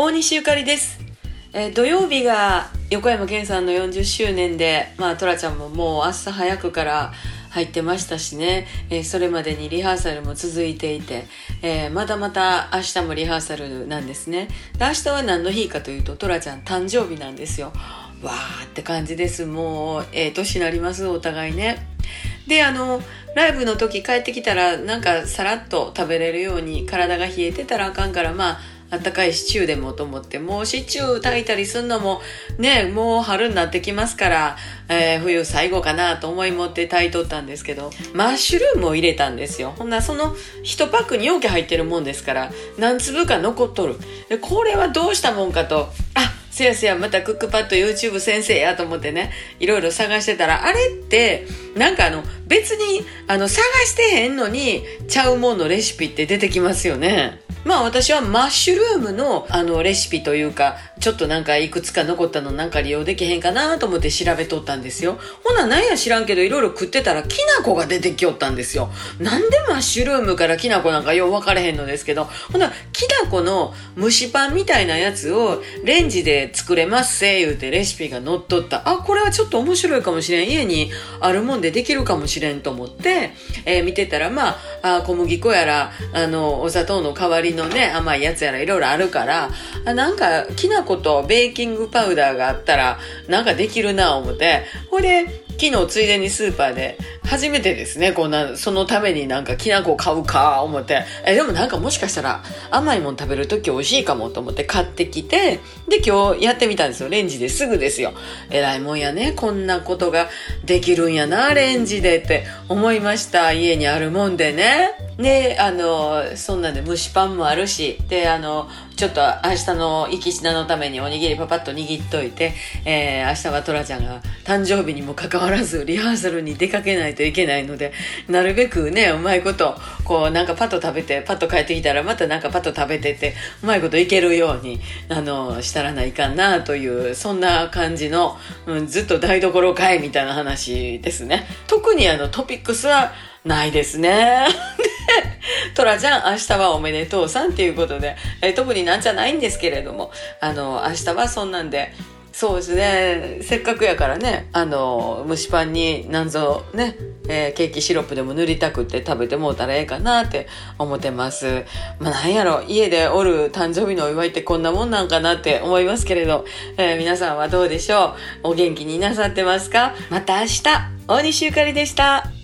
大西ゆかりです、えー土曜日が横山健さんの40周年でまあトラちゃんももう朝早くから入ってましたしね、えーそれまでにリハーサルも続いていて、えーまたまた明日もリハーサルなんですね。で明日は何の日かというとトラちゃん誕生日なんですよ。わーって感じです。もうええ年になりますお互いね。であのライブの時帰ってきたらなんかさらっと食べれるように体が冷えてたらあかんからまああったかいシチューでもと思ってもうシチュー炊いたりすんのもねもう春になってきますから、えー冬最後かなと思い持って炊いとったんですけどマッシュルームを入れたんですよ。ほんなその1パックに容器入ってるもんですから何粒か残っとる。でこれはどうしたもんかとあせやせやまたクックパッド YouTube 先生やと思ってねいろいろ探してたらあれってなんかあの別にあの探してへんのにちゃうもんのレシピって出てきますよね。まあ私はマッシュルームのあのレシピというかちょっとなんかいくつか残ったのなんか利用できへんかなと思って調べとったんですよ。ほななんや知らんけどいろいろ食ってたらきな粉が出てきよったんですよ。なんでマッシュルームからきな粉なんかよう分からへんのですけどほなきな粉の蒸しパンみたいなやつをレンジで作れますせ言うてレシピが載っとった。あこれはちょっと面白いかもしれん。家にあるもんでできるかもしれんと思って、えー見てたらまああ小麦粉やらあのお砂糖の代わりのね甘いやつやらいろいろあるからあなんかきな粉とベーキングパウダーがあったらなんかできるな思って。ほいで昨日ついでにスーパーで初めてですねこんなそのためになんかきな粉買うか思って。えでもなんかもしかしたら甘いもん食べる時美味しいかもと思って買ってきてで今日やってみたんですよ。レンジですぐですよ。えらいもんやねこんなことができるんやなレンジでって思いました。家にあるもんでね。であのそんなんで蒸しパンもあるし。であのちょっと明日の行き品のためにおにぎりパパッと握っといて、えー明日はトラちゃんが誕生日にもかかわらずリハーサルに出かけないといけないのでなるべくねうまいことこうなんかパッと食べてパッと帰ってきたらまたなんかパッと食べててうまいこといけるようにあのしたらないかなというそんな感じの、うん、ずっと台所かいみたいな話ですね。特にあのトピックスはないですね。トラちゃん、明日はおめでとうさんっていうことで、えー特になんじゃないんですけれども、あの、明日はそんなんで、そうですね、せっかくやからね、あの、蒸しパンになんぞね、えーケーキシロップでも塗りたくって食べてもうたらええかなって思ってます。まあなんやろ、家でおる誕生日のお祝いってこんなもんなんかなって思いますけれど、えー皆さんはどうでしょう？お元気になさってますか？また明日、大西ゆかりでした。